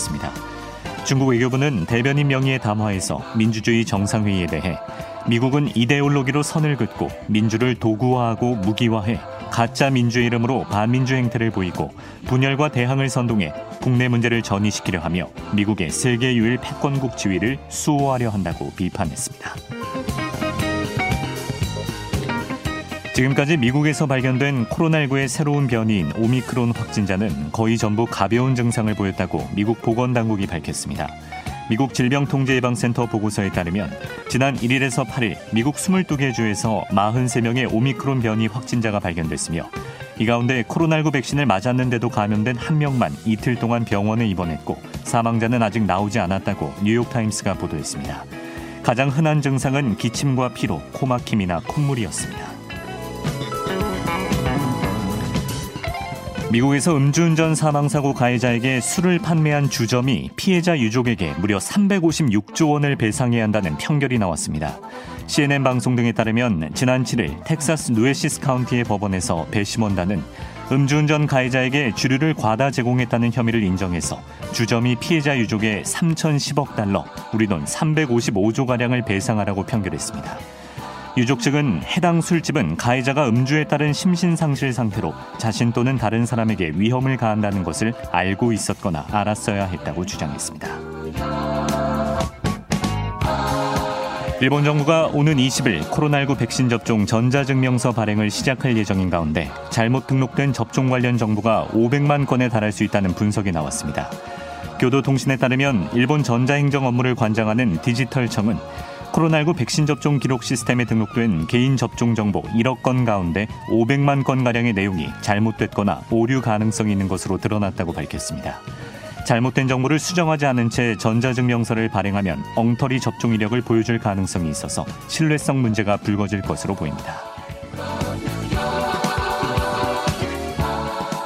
밝혔습니다. 중국 외교부는 대변인 명의의 담화에서 민주주의 정상회의에 대해 미국은 이데올로기로 선을 긋고 민주를 도구화하고 무기화해 가짜 민주의 이름으로 반민주 행태를 보이고 분열과 대항을 선동해 국내 문제를 전이시키려 하며 미국의 세계 유일 패권국 지위를 수호하려 한다고 비판했습니다. 지금까지 미국에서 발견된 코로나19의 새로운 변이인 오미크론 확진자는 거의 전부 가벼운 증상을 보였다고 미국 보건당국이 밝혔습니다. 미국 질병통제예방센터 보고서에 따르면 지난 1일에서 8일 미국 22개 주에서 43명의 오미크론 변이 확진자가 발견됐으며 이 가운데 코로나19 백신을 맞았는데도 감염된 한 명만 이틀 동안 병원에 입원했고 사망자는 아직 나오지 않았다고 뉴욕타임스가 보도했습니다. 가장 흔한 증상은 기침과 피로, 코막힘이나 콧물이었습니다. 미국에서 음주운전 사망사고 가해자에게 술을 판매한 주점이 피해자 유족에게 무려 356조 원을 배상해야 한다는 판결이 나왔습니다. CNN 방송 등에 따르면 지난 7일 텍사스 누에시스 카운티의 법원에서 배 심원단은 음주운전 가해자에게 주류를 과다 제공했다는 혐의를 인정해서 주점이 피해자 유족에 3,010억 달러, 우리 돈 355조가량을 배상하라고 판결했습니다. 유족 측은 해당 술집은 가해자가 음주에 따른 심신상실 상태로 자신 또는 다른 사람에게 위험을 가한다는 것을 알고 있었거나 알았어야 했다고 주장했습니다. 일본 정부가 오는 20일 코로나19 백신 접종 전자증명서 발행을 시작할 예정인 가운데 잘못 등록된 접종 관련 정보가 500만 건에 달할 수 있다는 분석이 나왔습니다. 교도통신에 따르면 일본 전자행정 업무를 관장하는 디지털청은 코로나19 백신 접종 기록 시스템에 등록된 개인 접종 정보 1억 건 가운데 500만 건 가량의 내용이 잘못됐거나 오류 가능성이 있는 것으로 드러났다고 밝혔습니다. 잘못된 정보를 수정하지 않은 채 전자증명서를 발행하면 엉터리 접종 이력을 보여줄 가능성이 있어서 신뢰성 문제가 불거질 것으로 보입니다.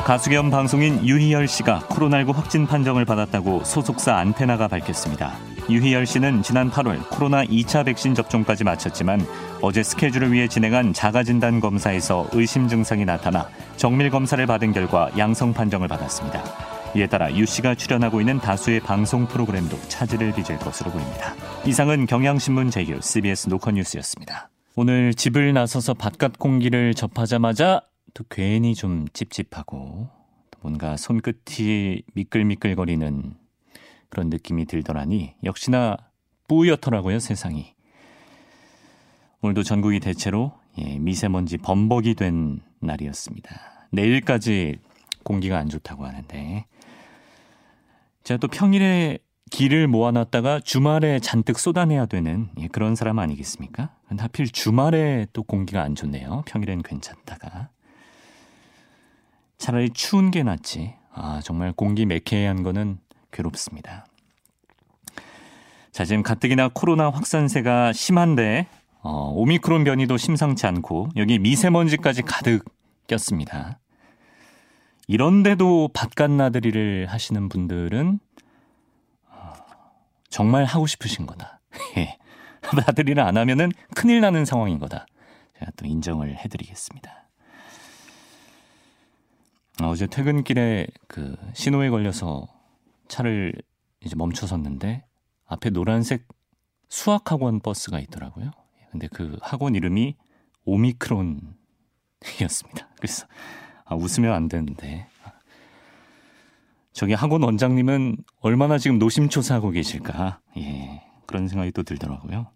가수 겸 방송인 유희열 씨가 코로나19 확진 판정을 받았다고 소속사 안테나가 밝혔습니다. 유희열 씨는 지난 8월 코로나 2차 백신 접종까지 마쳤지만 어제 스케줄을 위해 진행한 자가진단 검사에서 의심 증상이 나타나 정밀 검사를 받은 결과 양성 판정을 받았습니다. 이에 따라 유 씨가 출연하고 있는 다수의 방송 프로그램도 차질을 빚을 것으로 보입니다. 이상은 경향신문 제휴 CBS 노컷뉴스였습니다. 오늘 집을 나서서 바깥 공기를 접하자마자 또 괜히 좀 찝찝하고 뭔가 손끝이 미끌미끌거리는 그런 느낌이 들더라니 역시나 뿌옇더라고요 세상이. 오늘도 전국이 대체로 예, 미세먼지 범벅이 된 날이었습니다. 내일까지 공기가 안 좋다고 하는데 제가 또 평일에 길을 모아놨다가 주말에 잔뜩 쏟아내야 되는 예, 그런 사람 아니겠습니까? 하필 주말에 또 공기가 안 좋네요. 평일엔 괜찮다가 차라리 추운 게 낫지. 아 정말 공기 매캐한 거는 괴롭습니다. 자, 지금 가뜩이나 코로나 확산세가 심한데 어, 오미크론 변이도 심상치 않고 여기 미세먼지까지 가득 꼈습니다. 이런데도 바깥 나들이를 하시는 분들은 어, 정말 하고 싶으신 거다. 예. 나들이를 안 하면은 큰일 나는 상황인 거다. 제가 또 인정을 해드리겠습니다. 어제 퇴근길에 그 신호에 걸려서 차를 이제 멈춰섰는데 앞에 노란색 수학학원 버스가 있더라고요. 근데 그 학원 이름이 오미크론이었습니다. 그래서 아, 웃으면 안 되는데 저기 학원 원장님은 얼마나 지금 노심초사하고 계실까? 예, 그런 생각이 또 들더라고요.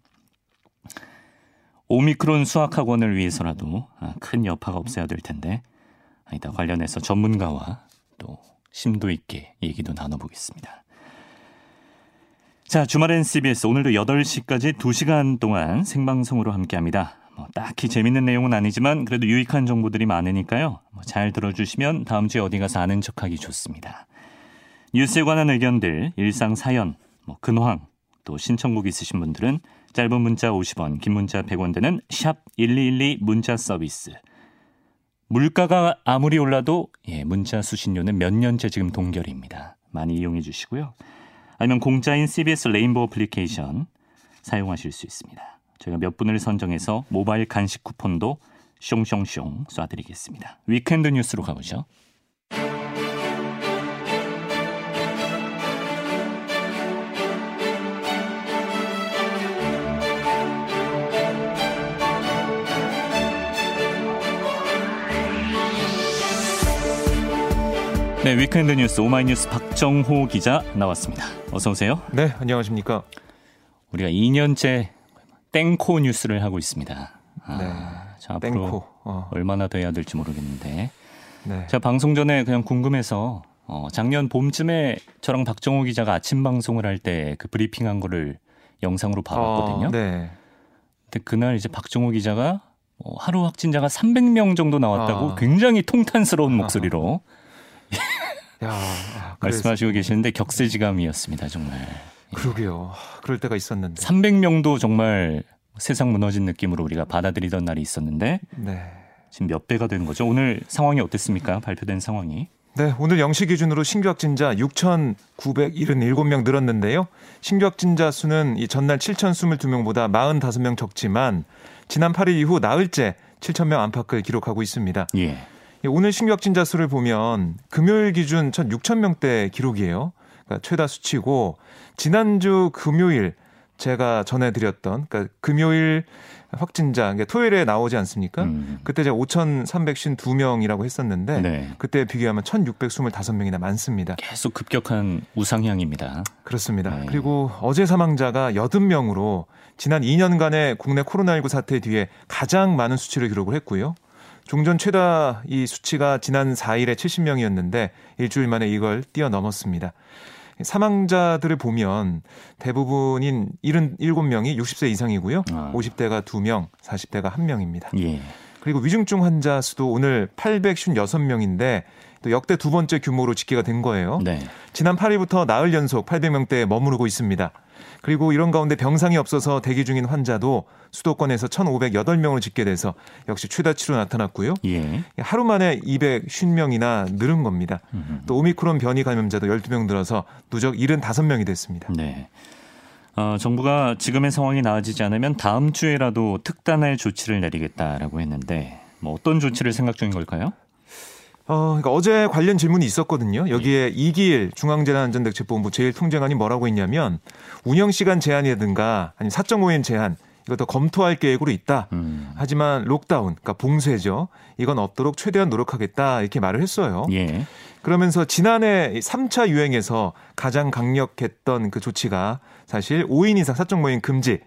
오미크론 수학학원을 위해서라도 아, 큰 여파가 없어야 될 텐데 이따 관련해서 전문가와 또 심도 있게 얘기도 나눠보겠습니다. 자, 주말엔 CBS 오늘도 8시까지 2시간 동안 생방송으로 함께합니다. 뭐 딱히 재밌는 내용은 아니지만 그래도 유익한 정보들이 많으니까요. 뭐 잘 들어주시면 다음 주에 어디 가서 아는 척하기 좋습니다. 뉴스에 관한 의견들, 일상 사연, 뭐 근황, 또 신청곡 있으신 분들은 짧은 문자 50원, 긴 문자 100원 되는 샵 1212 문자 서비스 물가가 아무리 올라도 예, 문자 수신료는 몇 년째 지금 동결입니다. 많이 이용해 주시고요. 아니면 공짜인 CBS 레인보우 어플리케이션 사용하실 수 있습니다. 저희가 몇 분을 선정해서 모바일 간식 쿠폰도 숑숑숑 쏴드리겠습니다. weekend 뉴스로 가보죠. 네, weekend 뉴스 오마이뉴스 박정호 기자 나왔습니다. 어서 오세요. 네, 안녕하십니까. 우리가 2년째 땡코 뉴스를 하고 있습니다. 아, 네, 자, 앞으로 땡코. 어. 얼마나 돼야 될지 모르겠는데. 네. 제가 방송 전에 그냥 궁금해서 어, 작년 봄쯤에 저랑 박정호 기자가 아침 방송을 할 때 그 브리핑한 거를 영상으로 봐봤거든요. 어, 네. 근데 그날 이제 박정호 기자가 어, 하루 확진자가 300명 정도 나왔다고 아. 굉장히 통탄스러운 목소리로 야, 아, 말씀하시고 계시는데 격세지감이었습니다, 정말. 그러게요. 그럴 때가 있었는데. 300명도 정말 세상 무너진 느낌으로 우리가 받아들이던 날이 있었는데 네. 지금 몇 배가 되는 거죠? 오늘 상황이 어땠습니까? 발표된 상황이. 네, 오늘 0시 기준으로 신규 확진자 6,977명 늘었는데요. 신규 확진자 수는 이 전날 7,022명보다 45명 적지만 지난 8일 이후 나흘째 7,000명 안팎을 기록하고 있습니다. 예. 오늘 신규 확진자 수를 보면 금요일 기준 1,6,000명대 기록이에요. 그러니까 최다 수치고 지난주 금요일 제가 전해드렸던 그러니까 금요일 확진자 그러니까 토요일에 나오지 않습니까? 음. 그때 제가 5,352명이라고 했었는데 네. 그때 비교하면 1,625명이나 많습니다. 계속 급격한 우상향입니다. 그렇습니다. 네. 그리고 어제 사망자가 80명으로 지난 2년간의 국내 코로나19 사태 뒤에 가장 많은 수치를 기록을 했고요. 종전 최다 이 수치가 지난 4일에 70명이었는데 일주일 만에 이걸 뛰어넘었습니다. 사망자들을 보면 대부분인 77명이 60세 이상이고요. 아. 50대가 2명, 40대가 1명입니다. 예. 그리고 위중증 환자 수도 오늘 856명인데 또 역대 두 번째 규모로 집계가 된 거예요. 네. 지난 8일부터 나흘 연속 800명대에 머무르고 있습니다. 그리고 이런 가운데 병상이 없어서 대기 중인 환자도 수도권에서 1,508명으로 집계돼서 역시 최다치로 나타났고요. 예. 하루 만에 250명이나 늘은 겁니다. 음흠. 또 오미크론 변이 감염자도 12명 늘어서 누적 75명이 됐습니다. 네. 어, 정부가 지금의 상황이 나아지지 않으면 다음 주에라도 특단의 조치를 내리겠다라고 했는데 뭐 어떤 조치를 생각 중인 걸까요? 어, 그러니까 어제 관련 질문이 있었거든요. 여기에 네. 이기일 중앙재난안전대책본부 제일통제관이 뭐라고 했냐면 운영 시간 제한이라든가 아니 사적 모임 제한 이것도 검토할 계획으로 있다. 음. 하지만 록다운, 그러니까 봉쇄죠. 이건 없도록 최대한 노력하겠다 이렇게 말을 했어요. 예. 그러면서 지난해 3차 유행에서 가장 강력했던 그 조치가 사실 5인 이상 사적 모임 금지,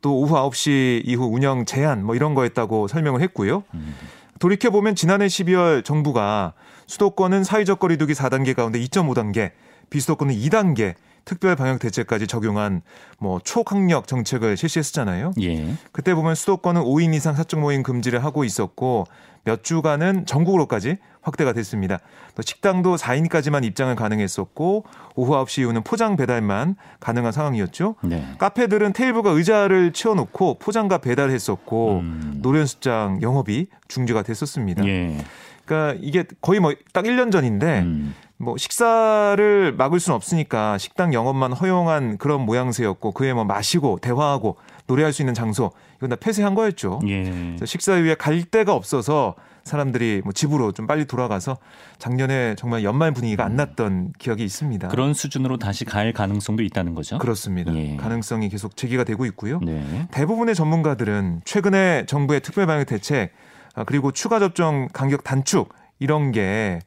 또 오후 9시 이후 운영 제한 뭐 이런 거였다고 설명을 했고요. 음. 돌이켜보면 지난해 12월 정부가 수도권은 사회적 거리두기 4단계 가운데 2.5단계, 비수도권은 2단계 특별 방역 대책까지 적용한 뭐 초강력 정책을 실시했었잖아요. 예. 그때 보면 수도권은 5인 이상 사적 모임 금지를 하고 있었고 몇 주간은 전국으로까지 확대가 됐습니다. 또 식당도 4인까지만 입장을 가능했었고 오후 9시 이후는 포장 배달만 가능한 상황이었죠. 네. 카페들은 테이블과 의자를 치워놓고 포장과 배달했었고 음. 노련수장 영업이 중지가 됐었습니다. 예. 그러니까 이게 거의 뭐 딱 1년 전인데 음. 뭐 식사를 막을 수는 없으니까 식당 영업만 허용한 그런 모양새였고 그에 뭐 마시고 대화하고 노래할 수 있는 장소 이건 다 폐쇄한 거였죠. 예. 식사 이후에 갈 데가 없어서 사람들이 뭐 집으로 좀 빨리 돌아가서 작년에 정말 연말 분위기가 안 음. 났던 기억이 있습니다. 그런 수준으로 다시 갈 가능성도 있다는 거죠? 그렇습니다. 예. 가능성이 계속 제기가 되고 있고요. 네. 대부분의 전문가들은 최근에 정부의 특별 방역 대책 아, 그리고 추가 접종 간격 단축 이런 게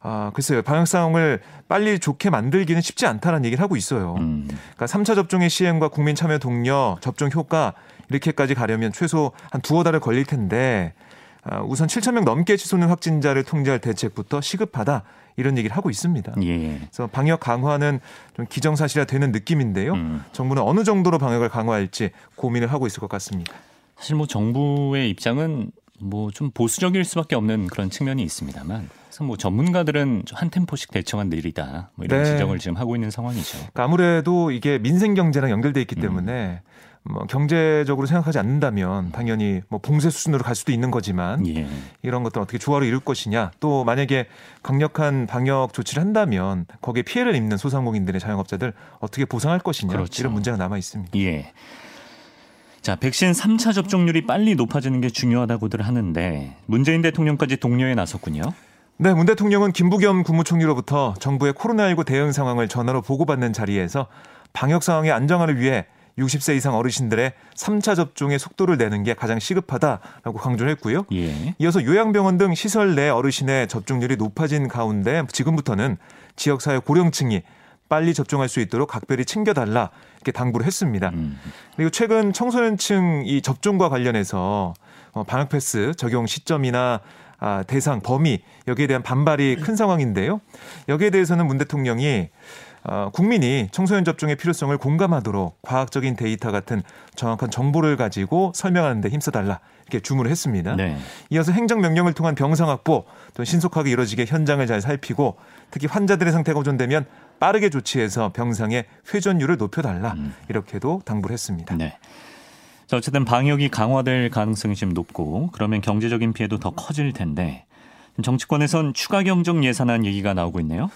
아, 글쎄요. 방역 상황을 빨리 좋게 만들기는 쉽지 않다는 얘기를 하고 있어요. 음. 그러니까 3차 접종의 시행과 국민 참여 동료, 접종 효과 이렇게까지 가려면 최소 한 두어 달을 걸릴 텐데 아, 우선 7천 명 넘게 치솟는 확진자를 통제할 대책부터 시급하다. 이런 얘기를 하고 있습니다. 예. 그래서 방역 강화는 좀 기정사실화 되는 느낌인데요. 음. 정부는 어느 정도로 방역을 강화할지 고민을 하고 있을 것 같습니다. 사실 뭐 정부의 입장은 뭐 좀 보수적일 수밖에 없는 그런 측면이 있습니다만 그래서 뭐 전문가들은 한 템포씩 대처가 느리다 뭐 이런 네. 지적을 지금 하고 있는 상황이죠. 그러니까 아무래도 이게 민생 경제랑 연결돼 있기 음. 때문에 음. 뭐 경제적으로 생각하지 않는다면 당연히 뭐 봉쇄 수준으로 갈 수도 있는 거지만 예. 이런 것들 어떻게 조화를 이룰 것이냐 또 만약에 강력한 방역 조치를 한다면 거기에 피해를 입는 소상공인들의 자영업자들 어떻게 보상할 것이냐 그렇죠. 이런 문제가 남아 있습니다. 예. 자, 백신 3차 접종률이 빨리 높아지는 게 중요하다고들 하는데 문재인 대통령까지 독려에 나섰군요. 네, 문 대통령은 김부겸 국무총리로부터 정부의 코로나19 대응 상황을 전화로 보고받는 자리에서 방역 상황의 안정화를 위해 60세 이상 어르신들의 3차 접종의 속도를 내는 게 가장 시급하다라고 강조를 했고요. 예. 이어서 요양병원 등 시설 내 어르신의 접종률이 높아진 가운데 지금부터는 지역사회 고령층이 빨리 접종할 수 있도록 각별히 챙겨달라 이렇게 당부를 했습니다. 음. 그리고 최근 청소년층 이 접종과 관련해서 어, 방역 패스 적용 시점이나 아, 대상 범위 여기에 대한 반발이 큰 상황인데요. 여기에 대해서는 문 대통령이 어, 국민이 청소년 접종의 필요성을 공감하도록 과학적인 데이터 같은 정확한 정보를 가지고 설명하는 데 힘써달라 이렇게 주문을 했습니다. 네. 이어서 행정명령을 통한 병상 확보 또 신속하게 이루어지게 현장을 잘 살피고 특히 환자들의 상태가 호전되면 빠르게 조치해서 병상의 회전율을 높여달라 이렇게도 당부를 했습니다. 네. 자, 어쨌든 방역이 강화될 가능성이 지금 높고 그러면 경제적인 피해도 더 커질 텐데 정치권에선 추가 경정 예산안 얘기가 나오고 있네요.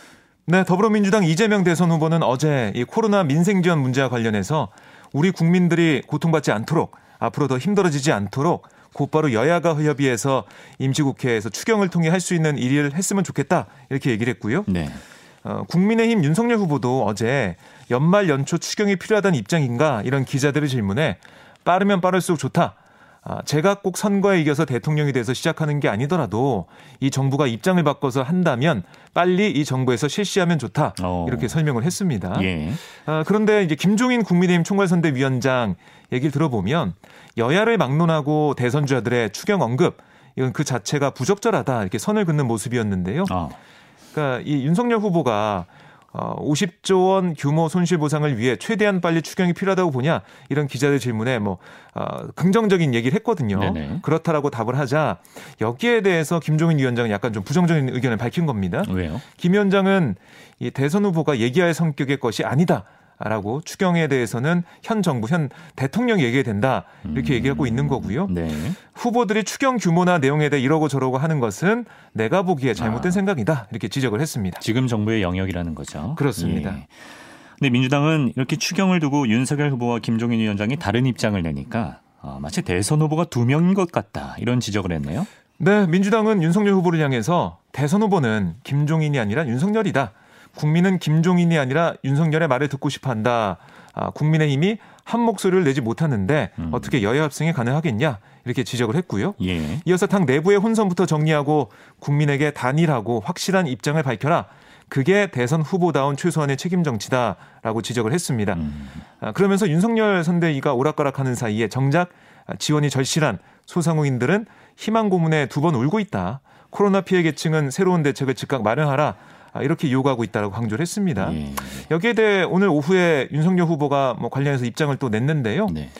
네, 더불어민주당 이재명 대선 후보는 어제 이 코로나 민생 지원 문제와 관련해서 우리 국민들이 고통받지 않도록 앞으로 더 힘들어지지 않도록 곧바로 여야가 협의해서 임시국회에서 추경을 통해 할 수 있는 일을 했으면 좋겠다 이렇게 얘기를 했고요. 네. 어, 국민의힘 윤석열 후보도 어제 연말 연초 추경이 필요하다는 입장인가 이런 기자들의 질문에 빠르면 빠를수록 좋다. 아, 제가 꼭 선거에 이겨서 대통령이 돼서 시작하는 게 아니더라도 이 정부가 입장을 바꿔서 한다면 빨리 이 정부에서 실시하면 좋다. 어. 이렇게 설명을 했습니다. 예. 아, 그런데 이제 김종인 국민의힘 총괄선대위원장 얘기를 들어보면 여야를 막론하고 대선주자들의 추경 언급 이건 그 자체가 부적절하다 이렇게 선을 긋는 모습이었는데요. 어. 그러니까 이 윤석열 후보가 어 50조 원 규모 손실 보상을 위해 최대한 빨리 추경이 필요하다고 보냐 이런 기자들 질문에 뭐 어, 긍정적인 얘기를 했거든요. 네네. 그렇다라고 답을 하자 여기에 대해서 김종인 위원장은 약간 좀 부정적인 의견을 밝힌 겁니다. 왜요? 김 위원장은 이 대선 후보가 얘기할 성격의 것이 아니다. 라고 추경에 대해서는 현 정부, 현 대통령이 얘기해야 된다. 이렇게 얘기하고 있는 거고요. 네. 후보들이 추경 규모나 내용에 대해 이러고 저러고 하는 것은 내가 보기에 잘못된 아. 생각이다. 이렇게 지적을 했습니다. 지금 정부의 영역이라는 거죠. 그렇습니다. 예. 근데 민주당은 이렇게 추경을 두고 윤석열 후보와 김종인 위원장이 다른 입장을 내니까 어, 마치 대선 후보가 두 명인 것 같다 이런 지적을 했네요. 네, 민주당은 윤석열 후보를 향해서 대선 후보는 김종인이 아니라 윤석열이다. 국민은 김종인이 아니라 윤석열의 말을 듣고 싶어 한다. 아, 국민의힘이 한 목소리를 내지 못하는데 음. 어떻게 여야 합승이 가능하겠냐. 이렇게 지적을 했고요. 예. 이어서 당 내부의 혼선부터 정리하고 국민에게 단일하고 확실한 입장을 밝혀라. 그게 대선 후보다운 최소한의 책임 정치다라고 지적을 했습니다. 음. 아, 그러면서 윤석열 선대위가 오락가락하는 사이에 정작 지원이 절실한 소상공인들은 희망 고문에 두 번 울고 있다. 코로나 피해 계층은 새로운 대책을 즉각 마련하라. 아, 이렇게 요구하고 있다고 강조를 했습니다. 예. 여기에 대해 오늘 오후에 윤석열 후보가 뭐 관련해서 입장을 또 냈는데요. 네.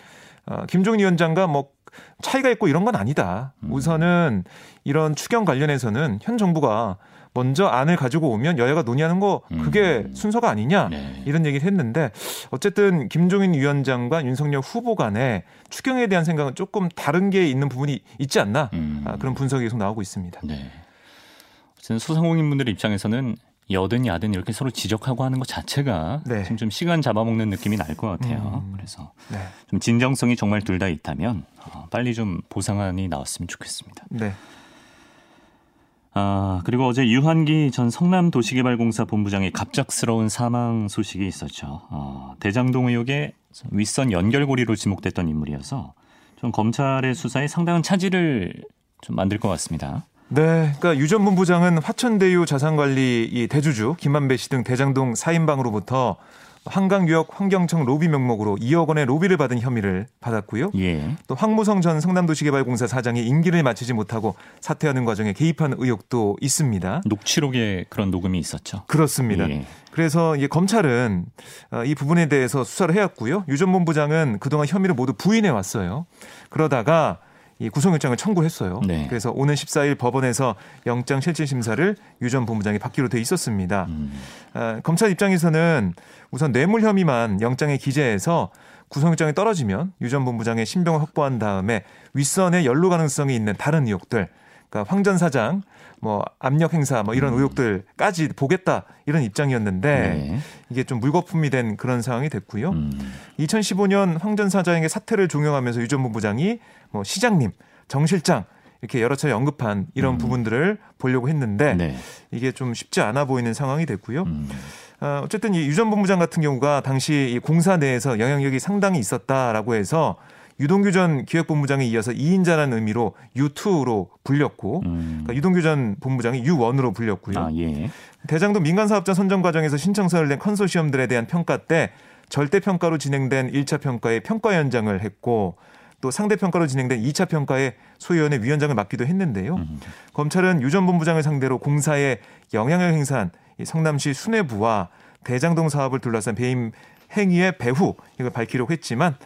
어, 김종인 위원장과 뭐 차이가 있고 이런 건 아니다. 음. 우선은 이런 추경 관련해서는 현 정부가 먼저 안을 가지고 오면 여야가 논의하는 거 그게 음. 순서가 아니냐 네. 이런 얘기를 했는데 어쨌든 김종인 위원장과 윤석열 후보 간에 추경에 대한 생각은 조금 다른 게 있는 부분이 있지 않나 음. 아, 그런 분석이 계속 나오고 있습니다. 네. 어쨌든 소상공인분들 입장에서는 여든 야든 이렇게 서로 지적하고 하는 것 자체가 네. 지금 좀 시간 잡아먹는 느낌이 날 것 같아요. 음. 그래서 네. 좀 진정성이 정말 둘 다 있다면 어, 빨리 좀 보상안이 나왔으면 좋겠습니다. 네. 아 그리고 어제 유한기 전 성남도시개발공사 본부장의 갑작스러운 사망 소식이 있었죠. 어, 대장동 의혹의 윗선 연결고리로 지목됐던 인물이어서 좀 검찰의 수사에 상당한 차질을 좀 만들 것 같습니다. 네, 그러니까 유전 본부장은 화천대유 자산관리 이 대주주 김만배 씨 등 대장동 4인방으로부터 한강유역 환경청 로비 명목으로 2억 원의 로비를 받은 혐의를 받았고요. 예. 또 황무성 전 성남도시개발공사 사장이 임기를 마치지 못하고 사퇴하는 과정에 개입한 의혹도 있습니다. 녹취록에 그런 녹음이 있었죠. 그렇습니다. 예. 그래서 이제 검찰은 어, 이 부분에 대해서 수사를 해왔고요. 유전 본부장은 그동안 혐의를 모두 부인해 왔어요. 그러다가 이 구속영장을 청구했어요. 네. 그래서 오는 14일 법원에서 영장 실질 심사를 유 전 본부장이 받기로 돼 있었습니다. 음. 아, 검찰 입장에서는 우선 뇌물 혐의만 영장에 기재해서 구속영장이 떨어지면 유 전 본부장의 신병을 확보한 다음에 윗선에 연루 가능성이 있는 다른 의혹들, 그러니까 황전 사장 뭐 압력 행사 뭐 이런 의혹들까지 보겠다 이런 입장이었는데 네. 이게 좀 물거품이 된 그런 상황이 됐고요. 음. 2015년 황전 사장에게 사퇴를 종용하면서 유 전 본부장이 뭐 시장님, 정 실장 이렇게 여러 차례 언급한 이런 음. 부분들을 보려고 했는데 네. 이게 좀 쉽지 않아 보이는 상황이 됐고요. 음. 어, 어쨌든 이 유 전 본부장 같은 경우가 당시 이 공사 내에서 영향력이 상당히 있었다라고 해서 유동규 전 기획본부장에 이어서 2인자라는 의미로 U2로 불렸고 음. 그러니까 유동규 전 본부장이 U1으로 불렸고요. 아, 예. 대장동 민간사업자 선정 과정에서 신청서를 낸 컨소시엄들에 대한 평가 때 절대 평가로 진행된 1차 평가에 평가 연장을 했고 또 상대 평가로 진행된 2차 평가에 소위원회 위원장을 맡기도 했는데요. 음. 검찰은 유 전 본부장을 상대로 공사에 영향을 행사한 성남시 수뇌부와 대장동 사업을 둘러싼 배임 행위의 배후 이걸 밝히려고 했지만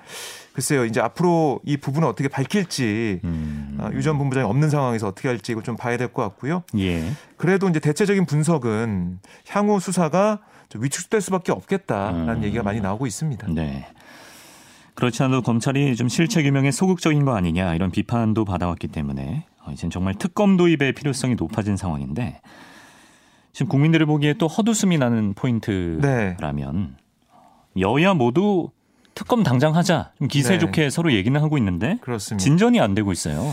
글쎄요 이제 앞으로 이 부분을 어떻게 밝힐지 음. 어, 유전 본부장이 없는 상황에서 어떻게 할지 이거 좀 봐야 될 것 같고요. 예. 그래도 이제 대체적인 분석은 향후 수사가 위축될 수밖에 없겠다라는 음. 얘기가 많이 나오고 있습니다. 네. 그렇지 않아도 검찰이 좀 실체 규명에 소극적인 거 아니냐 이런 비판도 받아왔기 때문에 어, 이젠 정말 특검 도입의 필요성이 높아진 상황인데 지금 국민들이 보기에 또 헛웃음이 나는 포인트라면 네. 여야 모두 특검 당장 하자. 좀 기세 네. 좋게 서로 얘기는 하고 있는데 그렇습니다. 진전이 안 되고 있어요.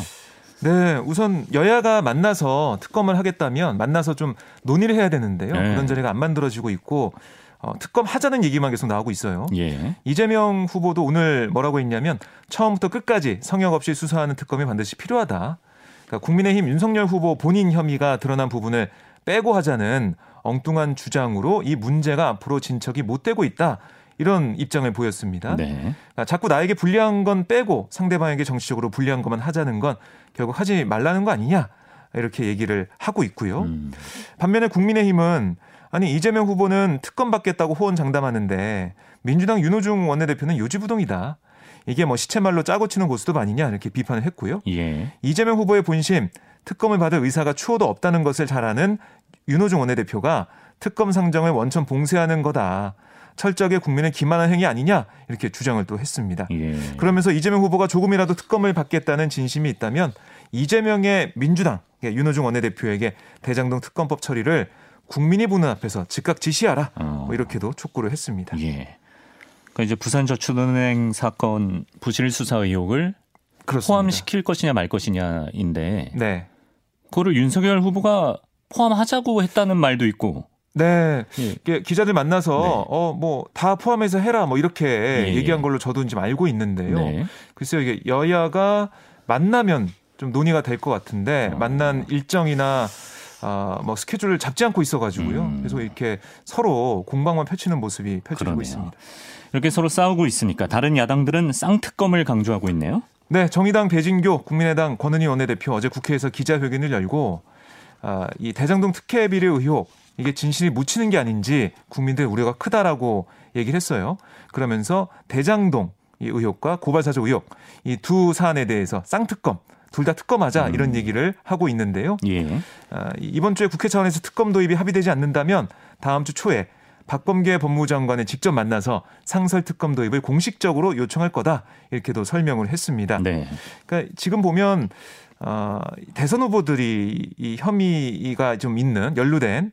네, 우선 여야가 만나서 특검을 하겠다면 만나서 좀 논의를 해야 되는데요. 네. 그런 자리가 안 만들어지고 있고 어, 특검 하자는 얘기만 계속 나오고 있어요. 예. 이재명 후보도 오늘 뭐라고 했냐면 처음부터 끝까지 성역 없이 수사하는 특검이 반드시 필요하다. 그러니까 국민의힘 윤석열 후보 본인 혐의가 드러난 부분을 빼고 하자는 엉뚱한 주장으로 이 문제가 앞으로 진척이 못 되고 있다. 이런 입장을 보였습니다. 네. 그러니까 자꾸 나에게 불리한 건 빼고 상대방에게 정치적으로 불리한 것만 하자는 건 결국 하지 말라는 거 아니냐 이렇게 얘기를 하고 있고요. 음. 반면에 국민의힘은 아니 이재명 후보는 특검 받겠다고 호언장담하는데 민주당 윤호중 원내대표는 요지부동이다. 이게 뭐 시체말로 짜고 치는 고스톱 아니냐 이렇게 비판을 했고요. 예. 이재명 후보의 본심 특검을 받을 의사가 추호도 없다는 것을 잘 아는 윤호중 원내대표가 특검 상정을 원천 봉쇄하는 거다. 철저하게 국민을 기만한 행위 아니냐 이렇게 주장을 또 했습니다. 예. 그러면서 이재명 후보가 조금이라도 특검을 받겠다는 진심이 있다면 이재명의 민주당 윤호중 원내대표에게 대장동 특검법 처리를 국민이 보는 앞에서 즉각 지시하라 어. 뭐 이렇게도 촉구를 했습니다. 예. 그러니까 이제 부산저축은행 사건 부실 수사 의혹을 그렇습니다. 포함시킬 것이냐 말 것이냐인데 네. 그거를 윤석열 후보가 포함하자고 했다는 말도 있고 네. 예. 기자들 만나서 네. 어뭐 다 포함해서 해라 뭐 이렇게 예. 얘기한 걸로 저도 좀 알고 있는데요. 네. 글쎄요 이게 여야가 만나면 좀 논의가 될 것 같은데 어. 만난 일정이나 아, 뭐 스케줄을 잡지 않고 있어가지고요. 음. 계속 이렇게 서로 공방만 펼치는 모습이 펼쳐지고 그러네요. 있습니다. 이렇게 서로 싸우고 있으니까 다른 야당들은 쌍특검을 강조하고 있네요. 네, 정의당 배진교 국민의당 권은희 원내대표 어제 국회에서 기자회견을 열고 아, 이 대장동 특혜 비리 의혹 이게 진실이 묻히는 게 아닌지 국민들의 우려가 크다라고 얘기를 했어요. 그러면서 대장동 이 의혹과 고발사주 의혹 이 두 사안에 대해서 쌍특검 둘 다 특검하자 음. 이런 얘기를 하고 있는데요. 예. 아, 이번 주에 국회 차원에서 특검 도입이 합의되지 않는다면 다음 주 초에 박범계 법무장관을 직접 만나서 상설 특검 도입을 공식적으로 요청할 거다 이렇게도 설명을 했습니다. 네. 그러니까 지금 보면 어, 대선 후보들이 이 혐의가 좀 있는 연루된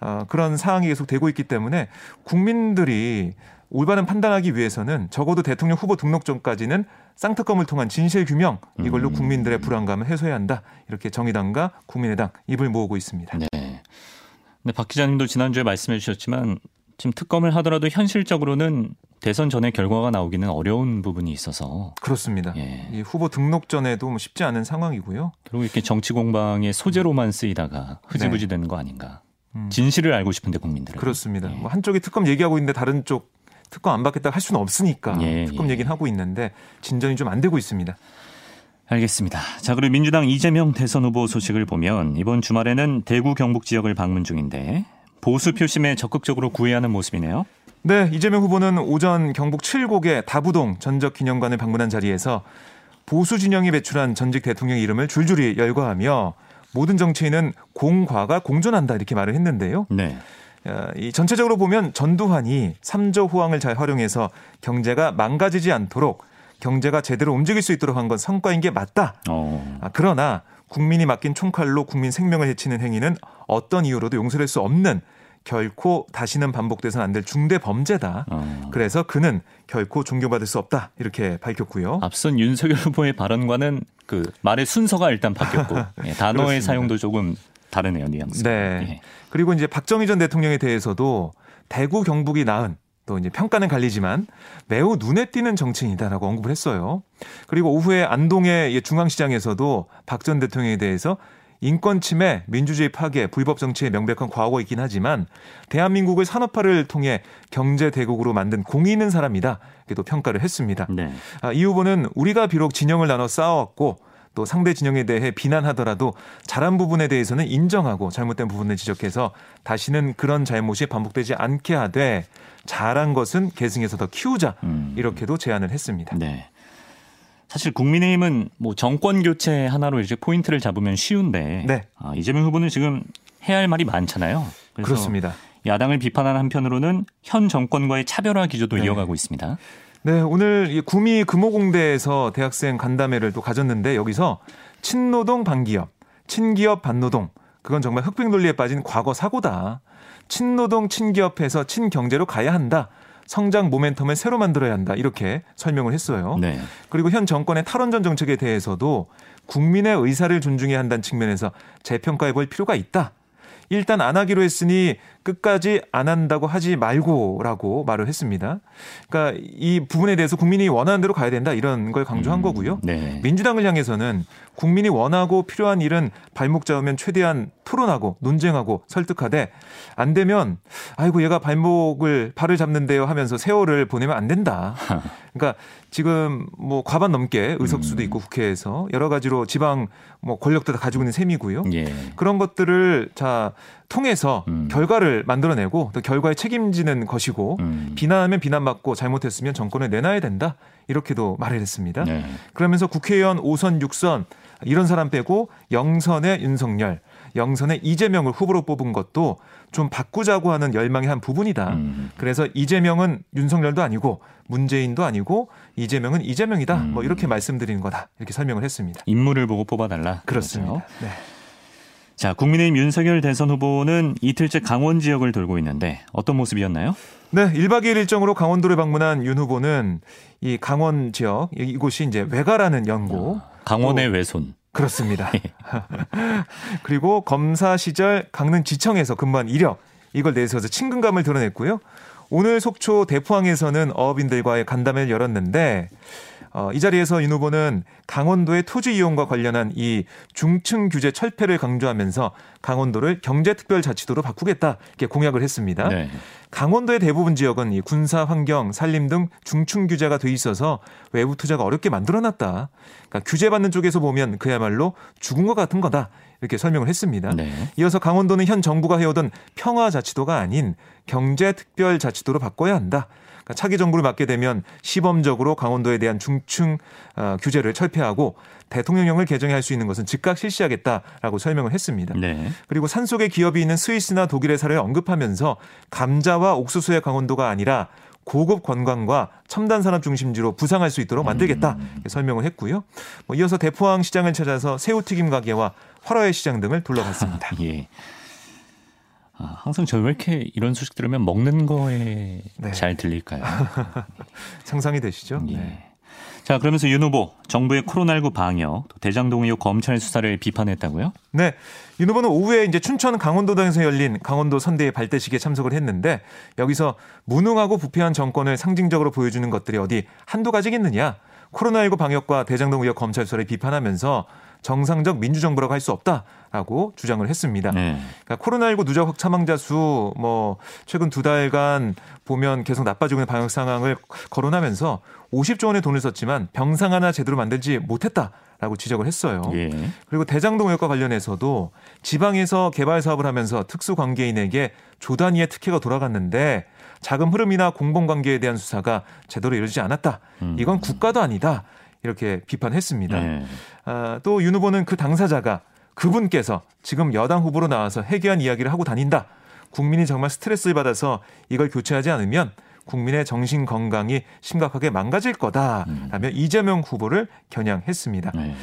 어, 그런 상황이 계속 되고 있기 때문에 국민들이 올바른 판단하기 위해서는 적어도 대통령 후보 등록 전까지는 쌍특검을 통한 진실 규명 이걸로 음. 국민들의 불안감을 해소해야 한다. 이렇게 정의당과 국민의당 입을 모으고 있습니다. 네. 근데 박 기자님도 지난주에 말씀해 주셨지만 지금 특검을 하더라도 현실적으로는 대선 전에 결과가 나오기는 어려운 부분이 있어서 그렇습니다. 예. 이 후보 등록 전에도 뭐 쉽지 않은 상황이고요. 그리고 이렇게 정치 공방의 소재로만 쓰이다가 흐지부지 되는 거 아닌가. 음. 진실을 알고 싶은데 국민들은 그렇습니다. 예. 뭐 한쪽이 특검 얘기하고 있는데 다른 쪽 특검 안 받겠다 할 수는 없으니까 예, 특검 예. 얘기는 하고 있는데 진전이 좀 안 되고 있습니다. 알겠습니다. 자, 그리고 민주당 이재명 대선 후보 소식을 보면 이번 주말에는 대구 경북 지역을 방문 중인데 보수 표심에 적극적으로 구애하는 모습이네요. 네, 이재명 후보는 오전 경북 칠곡의 다부동 전적 기념관을 방문한 자리에서 보수 진영이 배출한 전직 대통령 이름을 줄줄이 열거하며 모든 정치인은 공과가 공존한다 이렇게 말을 했는데요. 네. 어, 이 전체적으로 보면 전두환이 3조 후황을 잘 활용해서 경제가 망가지지 않도록 경제가 제대로 움직일 수 있도록 한 건 성과인 게 맞다. 어. 아, 그러나 국민이 맡긴 총칼로 국민 생명을 해치는 행위는 어떤 이유로도 용서될 수 없는 결코 다시는 반복돼서는 안 될 중대 범죄다. 어. 그래서 그는 결코 존경받을 수 없다. 이렇게 밝혔고요. 앞선 윤석열 후보의 발언과는 그 말의 순서가 일단 바뀌었고 예, 단어의 사용도 조금 다르네요, 뉘앙스. 네. 예. 그리고 이제 박정희 전 대통령에 대해서도 대구 경북이 낳은 또 이제 평가는 갈리지만 매우 눈에 띄는 정치인이다라고 언급을 했어요. 그리고 오후에 안동의 중앙시장에서도 박 전 대통령에 대해서 인권 침해, 민주주의 파괴, 불법 정치의 명백한 과거가 있긴 하지만 대한민국을 산업화를 통해 경제 대국으로 만든 공이 있는 사람이다. 이렇게 또 평가를 했습니다. 네. 아, 이 후보는 우리가 비록 진영을 나눠 싸웠고 또 상대 진영에 대해 비난하더라도 잘한 부분에 대해서는 인정하고 잘못된 부분을 지적해서 다시는 그런 잘못이 반복되지 않게 하되 잘한 것은 계승해서 더 키우자 음. 이렇게도 제안을 했습니다. 네. 사실 국민의힘은 뭐 정권 교체 하나로 이제 포인트를 잡으면 쉬운데 네. 아, 이재명 후보는 지금 해야 할 말이 많잖아요. 그렇습니다. 야당을 비판하는 한편으로는 현 정권과의 차별화 기조도 네. 이어가고 있습니다. 네, 오늘 구미 금호공대에서 대학생 간담회를 또 가졌는데 여기서 친노동 반기업, 친기업 반노동 그건 정말 흑백 논리에 빠진 과거 사고다. 친노동 친기업에서 친경제로 가야 한다. 성장 모멘텀을 새로 만들어야 한다. 이렇게 설명을 했어요. 네. 그리고 현 정권의 탈원전 정책에 대해서도 국민의 의사를 존중해야 한다는 측면에서 재평가해 볼 필요가 있다. 일단 안 하기로 했으니 끝까지 안 한다고 하지 말고라고 말을 했습니다. 그러니까 이 부분에 대해서 국민이 원하는 대로 가야 된다 이런 걸 강조한 음, 거고요. 네. 민주당을 향해서는 국민이 원하고 필요한 일은 발목 잡으면 최대한 토론하고 논쟁하고 설득하되 안 되면 아이고 얘가 발목을 발을 잡는데요 하면서 세월을 보내면 안 된다. 그러니까 지금 뭐 과반 넘게 의석수도 음. 있고 국회에서 여러 가지로 지방 뭐 권력도 다 가지고 있는 셈이고요. 예. 그런 것들을 자 통해서 음. 결과를 만들어내고 또 결과에 책임지는 것이고 음. 비난하면 비난받고 잘못했으면 정권을 내놔야 된다 이렇게도 말을 했습니다. 네. 그러면서 국회의원 5선 6선 이런 사람 빼고 영선의 윤석열, 영선의 이재명을 후보로 뽑은 것도 좀 바꾸자고 하는 열망의 한 부분이다. 음. 그래서 이재명은 윤석열도 아니고 문재인도 아니고 이재명은 이재명이다. 음. 뭐 이렇게 말씀드리는 거다. 이렇게 설명을 했습니다. 인물을 보고 뽑아달라. 그렇습니다. 그렇죠? 네. 자, 국민의힘 윤석열 대선 후보는 이틀째 강원 지역을 돌고 있는데 어떤 모습이었나요? 네, 1박 2일 일정으로 강원도를 방문한 윤 후보는 이 강원 지역 이곳이 이제 외가라는 연고 아, 강원의 외손 그렇습니다. 예. 그리고 검사 시절 강릉지청에서 근무한 이력 이걸 내세워서 친근감을 드러냈고요. 오늘 속초 대포항에서는 어업인들과의 간담회를 열었는데 어, 이 자리에서 윤 후보는 강원도의 토지 이용과 관련한 이 중층 규제 철폐를 강조하면서 강원도를 경제특별자치도로 바꾸겠다 이렇게 공약을 했습니다. 네. 강원도의 대부분 지역은 이 군사 환경, 산림 등 중층 규제가 돼 있어서 외부 투자가 어렵게 만들어놨다. 그러니까 규제받는 쪽에서 보면 그야말로 죽은 것 같은 거다. 이렇게 설명을 했습니다. 네. 이어서 강원도는 현 정부가 해오던 평화자치도가 아닌 경제특별자치도로 바꿔야 한다. 그러니까 차기 정부를 맡게 되면 시범적으로 강원도에 대한 중층 어, 규제를 철폐하고 대통령령을 개정할 수 있는 것은 즉각 실시하겠다라고 설명을 했습니다. 네. 그리고 산속에 기업이 있는 스위스나 독일의 사례를 언급하면서 감자와 옥수수의 강원도가 아니라 고급 관광과 첨단 산업 중심지로 부상할 수 있도록 만들겠다 음. 설명을 했고요. 뭐 이어서 대포항 시장을 찾아서 새우튀김 가게와 화로회 시장 등을 둘러봤습니다. 예. 아, 항상 저희 왜 이렇게 이런 소식 들으면 먹는 거에 네. 잘 들릴까요? 상상이 되시죠? 예. 네. 자, 그러면서 윤 후보 정부의 코로나19 방역, 대장동 의혹 검찰 수사를 비판했다고요? 네. 윤 후보는 오후에 이제 춘천 강원도당에서 열린 강원도 선대의 발대식에 참석을 했는데 여기서 무능하고 부패한 정권을 상징적으로 보여주는 것들이 어디 한두 가지겠느냐? 코로나19 방역과 대장동 의혹 검찰 수사를 비판하면서 정상적 민주정부라고 할 수 없다라고 주장을 했습니다. 네. 그러니까 코로나19 누적 확사망자 수 뭐 최근 두 달간 보면 계속 나빠지고 있는 방역 상황을 거론하면서 50조 원의 돈을 썼지만 병상 하나 제대로 만들지 못했다. 라고 지적을 했어요. 예. 그리고 대장동 의혹과 관련해서도 지방에서 개발 사업을 하면서 특수 관계인에게 조 단위의 특혜가 돌아갔는데 자금 흐름이나 공범 관계에 대한 수사가 제대로 이루어지지 않았다. 음. 이건 국가도 아니다. 이렇게 비판했습니다. 네. 아, 또윤 후보는 그 당사자가 그분께서 지금 여당 후보로 나와서 해괴한 이야기를 하고 다닌다. 국민이 정말 스트레스를 받아서 이걸 교체하지 않으면 국민의 정신 건강이 심각하게 망가질 거다라며 음. 이재명 후보를 겨냥했습니다. 네.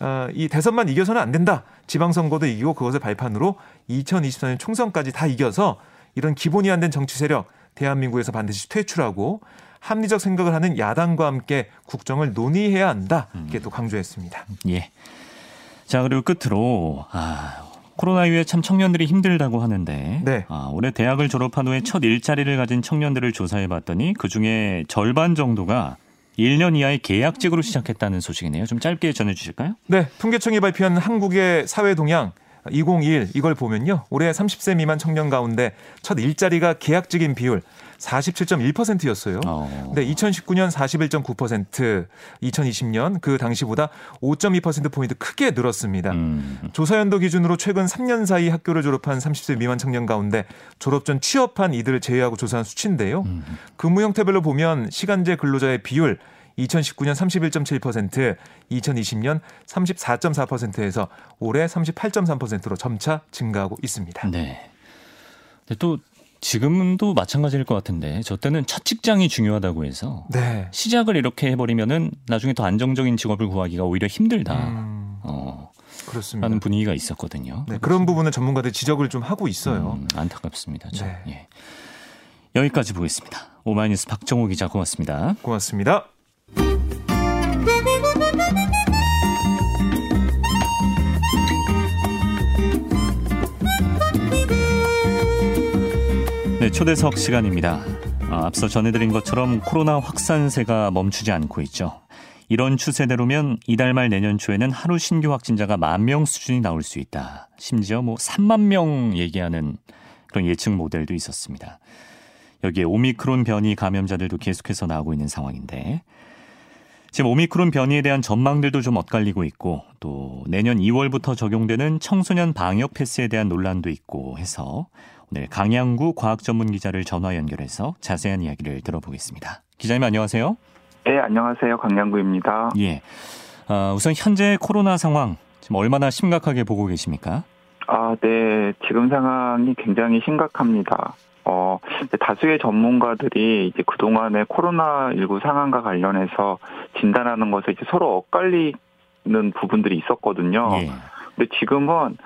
어, 이 대선만 이겨서는 안 된다. 지방선거도 이기고 그것을 발판으로 2024년 총선까지 다 이겨서 이런 기본이 안 된 정치 세력 대한민국에서 반드시 퇴출하고 합리적 생각을 하는 야당과 함께 국정을 논의해야 한다. 이렇게 또 강조했습니다. 예. 자 그리고 끝으로 아, 코로나 이후에 참 청년들이 힘들다고 하는데 네. 아, 올해 대학을 졸업한 후에 첫 일자리를 가진 청년들을 조사해 봤더니 그 중에 절반 정도가 1년 이하의 계약직으로 시작했다는 소식이네요. 좀 짧게 전해 주실까요? 네, 통계청이 발표한 한국의 사회 동향 2021 이걸 보면요. 올해 30세 미만 청년 가운데 첫 일자리가 계약직인 비율 47.1%였어요. 어. 네, 2019년 41.9%, 2020년 그 당시보다 5.2%포인트 크게 늘었습니다. 음. 조사 연도 기준으로 최근 3년 사이 학교를 졸업한 30세 미만 청년 가운데 졸업 전 취업한 이들을 제외하고 조사한 수치인데요. 음. 근무 형태별로 보면 시간제 근로자의 비율 2019년 31.7%, 2020년 34.4%에서 올해 38.3%로 점차 증가하고 있습니다. 네. 또 지금도 마찬가지일 것 같은데 저 때는 첫 직장이 중요하다고 해서 네. 시작을 이렇게 해버리면은 나중에 더 안정적인 직업을 구하기가 오히려 힘들다. 음, 어, 그렇습니다. 라는 분위기가 있었거든요. 네, 그런 부분은 전문가들 지적을 좀 하고 있어요. 음, 안타깝습니다. 좀. 네. 예. 여기까지 보겠습니다. 오마이뉴스 박정호 기자 고맙습니다. 고맙습니다. 네, 초대석 시간입니다. 아, 앞서 전해드린 것처럼 코로나 확산세가 멈추지 않고 있죠. 이런 추세대로면 이달 말 내년 초에는 하루 신규 확진자가 만 명 수준이 나올 수 있다. 심지어 뭐 3만 명 얘기하는 그런 예측 모델도 있었습니다. 여기에 오미크론 변이 감염자들도 계속해서 나오고 있는 상황인데 지금 오미크론 변이에 대한 전망들도 좀 엇갈리고 있고 또 내년 2월부터 적용되는 청소년 방역 패스에 대한 논란도 있고 해서 오늘 강양구 과학 전문 기자를 전화 연결해서 자세한 이야기를 들어보겠습니다. 기자님 안녕하세요. 네, 안녕하세요. 강양구입니다. 예. 아, 우선 현재 코로나 상황 지금 얼마나 심각하게 보고 계십니까? 아, 네. 지금 상황이 굉장히 심각합니다. 어, 다수의 전문가들이 이제 그동안의 코로나19 상황과 관련해서 진단하는 것에 이제 서로 엇갈리는 부분들이 있었거든요. 예. 근데 지금은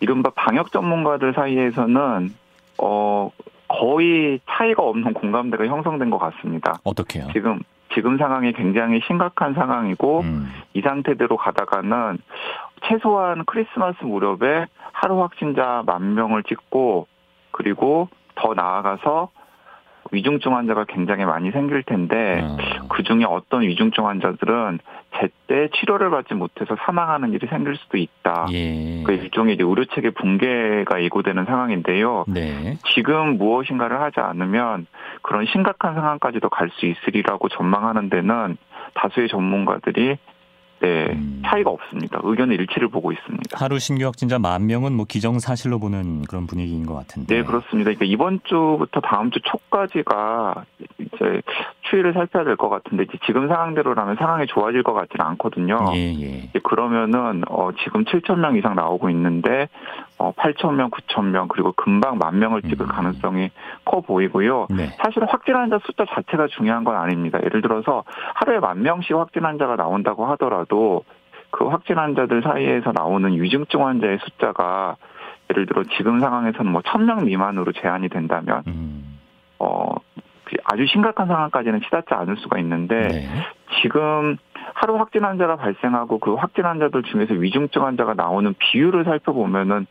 이른바 방역 전문가들 사이에서는 어, 거의 차이가 없는 공감대가 형성된 것 같습니다. 어떻게요? 지금 지금 상황이 굉장히 심각한 상황이고 음, 이 상태대로 가다가는 최소한 크리스마스 무렵에 하루 확진자 만 명을 찍고 그리고 더 나아가서 위중증 환자가 굉장히 많이 생길 텐데 어, 그 중에 어떤 위중증 환자들은 제때 치료를 받지 못해서 사망하는 일이 생길 수도 있다. 예. 그 일종의 이제 의료 체계 붕괴가 예고되는 상황인데요. 네. 지금 무엇인가를 하지 않으면 그런 심각한 상황까지도 갈 수 있으리라고 전망하는 데는 다수의 전문가들이 네, 음. 차이가 없습니다. 의견의 일치를 보고 있습니다. 하루 신규 확진자 만 명은 뭐 기정사실로 보는 그런 분위기인 것 같은데. 네, 그렇습니다. 그러니까 이번 주부터 다음 주 초까지가 이제 추이를 살펴야 될 것 같은데 이제 지금 상황대로라면 상황이 좋아질 것 같지는 않거든요. 예, 예. 그러면은 어 지금 7천 명 이상 나오고 있는데 어 8천 명, 9천 명 그리고 금방 만 명을 찍을 음. 가능성이 커 보이고요. 네. 사실 확진 환자 숫자 자체가 중요한 건 아닙니다. 예를 들어서 하루에 만 명씩 확진 환자가 나온다고 하더라도 그 확진 환자들 사이에서 나오는 위중증 환자의 숫자가 예를 들어 지금 상황에서는 뭐 1000명 미만으로 제한이 된다면 음, 어 아주 심각한 상황까지는 치닫지 않을 수가 있는데 네. 지금 하루 확진 환자가 발생하고 그 확진 환자들 중에서 위중증 환자가 나오는 비율을 살펴보면은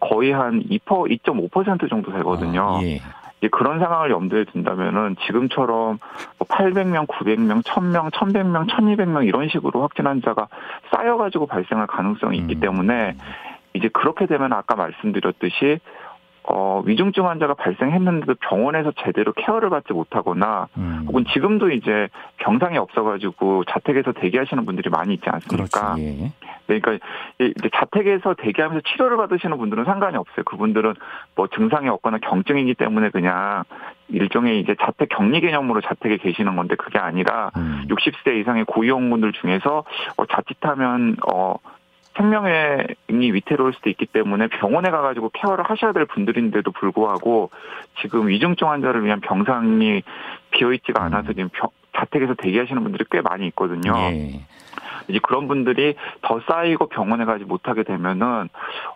거의 한 2%, 2.5% 정도 되거든요. 아, 예. 이제 그런 상황을 염두에 둔다면은 지금처럼 뭐 800명, 900명, 1000명, 1100명, 1200명 이런 식으로 확진 환자가 쌓여가지고 발생할 가능성이 있기 음. 때문에 이제 그렇게 되면 아까 말씀드렸듯이 어, 위중증 환자가 발생했는데도 병원에서 제대로 케어를 받지 못하거나 음. 혹은 지금도 이제 병상이 없어가지고 자택에서 대기하시는 분들이 많이 있지 않습니까? 그렇지. 예. 그러니까 이- 이제 자택에서 대기하면서 치료를 받으시는 분들은 상관이 없어요. 그분들은 뭐 증상이 없거나 경증이기 때문에 그냥 일종의 이제 자택 격리 개념으로 자택에 계시는 건데 그게 아니라 음. 60세 이상의 고위험군들 중에서 어, 자칫하면 어 생명이 위태로울 수도 있기 때문에 병원에 가가지고 케어를 하셔야 될 분들인데도 불구하고 지금 위중증 환자를 위한 병상이 비어있지가 않아서 지금 병- 자택에서 대기하시는 분들이 꽤 많이 있거든요. 예. 이제 그런 분들이 더 쌓이고 병원에 가지 못하게 되면은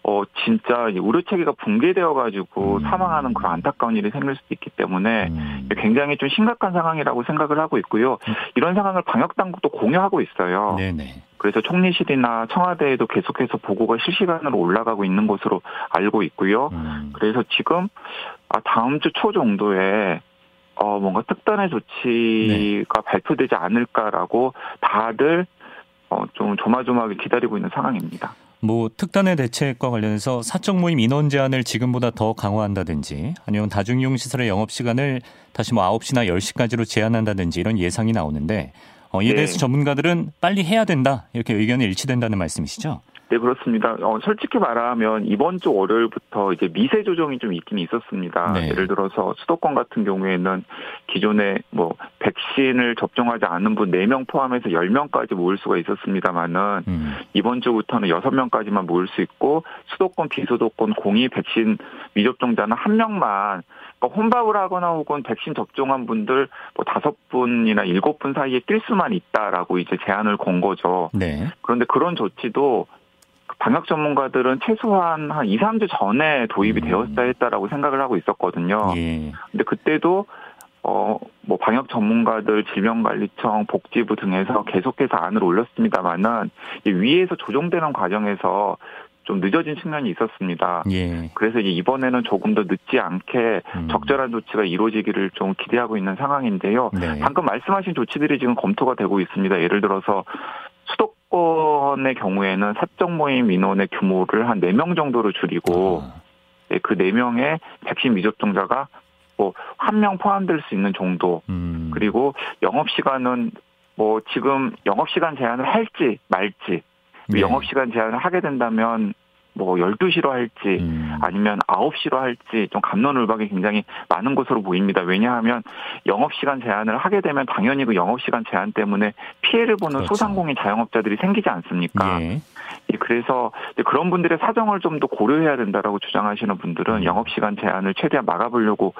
어 진짜 이 의료 체계가 붕괴되어 가지고 음. 사망하는 그런 안타까운 일이 생길 수도 있기 때문에 음. 굉장히 좀 심각한 상황이라고 생각을 하고 있고요. 이런 상황을 방역 당국도 공유하고 있어요. 네네. 그래서 총리실이나 청와대에도 계속해서 보고가 실시간으로 올라가고 있는 것으로 알고 있고요. 음. 그래서 지금 아, 다음 주 초 정도에 어, 뭔가 특단의 조치가 네. 발표되지 않을까라고 다들 어, 좀 조마조마하게 기다리고 있는 상황입니다. 뭐 특단의 대책과 관련해서 사적 모임 인원 제한을 지금보다 더 강화한다든지 아니면 다중이용 시설의 영업 시간을 다시 뭐 9시나 10시까지로 제한한다든지 이런 예상이 나오는데 어, 이에 대해서 네. 전문가들은 빨리 해야 된다 이렇게 의견이 일치된다는 말씀이시죠? 네, 그렇습니다. 어, 솔직히 말하면 이번 주 월요일부터 이제 미세 조정이 좀 있긴 있었습니다. 네. 예를 들어서 수도권 같은 경우에는 기존에 뭐 백신을 접종하지 않은 분 4명 포함해서 10명까지 모을 수가 있었습니다만은 음. 이번 주부터는 6명까지만 모을 수 있고 수도권 비수도권 공이 백신 미접종자는 한 명만 그러니까 혼밥을 하거나 혹은 백신 접종한 분들 뭐 다섯 분이나 일곱 분 사이에 뛸 수만 있다라고 이제 제안을 건 거죠. 네. 그런데 그런 조치도 방역 전문가들은 최소한 한 2, 3주 전에 도입이 음. 되었어야 했다라고 생각을 하고 있었거든요. 예. 근데 그때도 어, 뭐, 방역 전문가들, 질병관리청, 복지부 등에서 계속해서 안을 올렸습니다만은, 위에서 조정되는 과정에서 좀 늦어진 측면이 있었습니다. 예. 그래서 이제 이번에는 조금 더 늦지 않게 음. 적절한 조치가 이루어지기를 좀 기대하고 있는 상황인데요. 네. 방금 말씀하신 조치들이 지금 검토가 되고 있습니다. 예를 들어서 수도 수도권의 경우에는 사적 모임 인원의 규모를 한 4명 정도로 줄이고 아. 네, 그 4명의 백신 미접종자가 뭐 한 명 포함될 수 있는 정도 음. 그리고 영업 시간은 뭐 지금 영업 시간 제한을 할지 말지 네. 영업 시간 제한을 하게 된다면 뭐 12시로 할지 음. 아니면 9시로 할지 좀 감론을박이 굉장히 많은 것으로 보입니다. 왜냐하면 영업시간 제한을 하게 되면 당연히 그 영업시간 제한 때문에 피해를 보는 그렇죠. 소상공인 자영업자들이 생기지 않습니까? 예. 그래서 그런 분들의 사정을 좀 더 고려해야 된다라고 주장하시는 분들은 음. 영업시간 제한을 최대한 막아보려고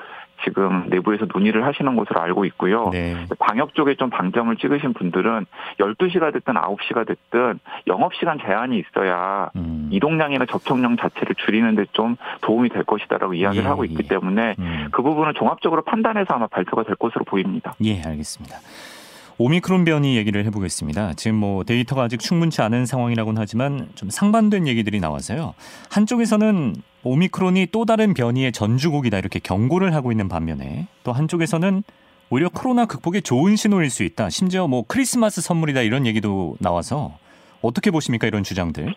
지금 내부에서 논의를 하시는 것으로 알고 있고요. 네. 방역 쪽에 좀 방점을 찍으신 분들은 12시가 됐든 9시가 됐든 영업시간 제한이 있어야 음. 이동량이나 접촉량 자체를 줄이는 데 좀 도움이 될 것이다라고 이야기를 예, 하고 있기 예. 때문에 음. 그 부분은 종합적으로 판단해서 아마 발표가 될 것으로 보입니다. 예, 알겠습니다. 오미크론 변이 얘기를 해보겠습니다. 지금 뭐 데이터가 아직 충분치 않은 상황이라고는 하지만 좀 상반된 얘기들이 나와서요. 한쪽에서는 오미크론이 또 다른 변이의 전주곡이다 이렇게 경고를 하고 있는 반면에 또 한쪽에서는 오히려 코로나 극복에 좋은 신호일 수 있다. 심지어 뭐 크리스마스 선물이다 이런 얘기도 나와서 어떻게 보십니까 이런 주장들?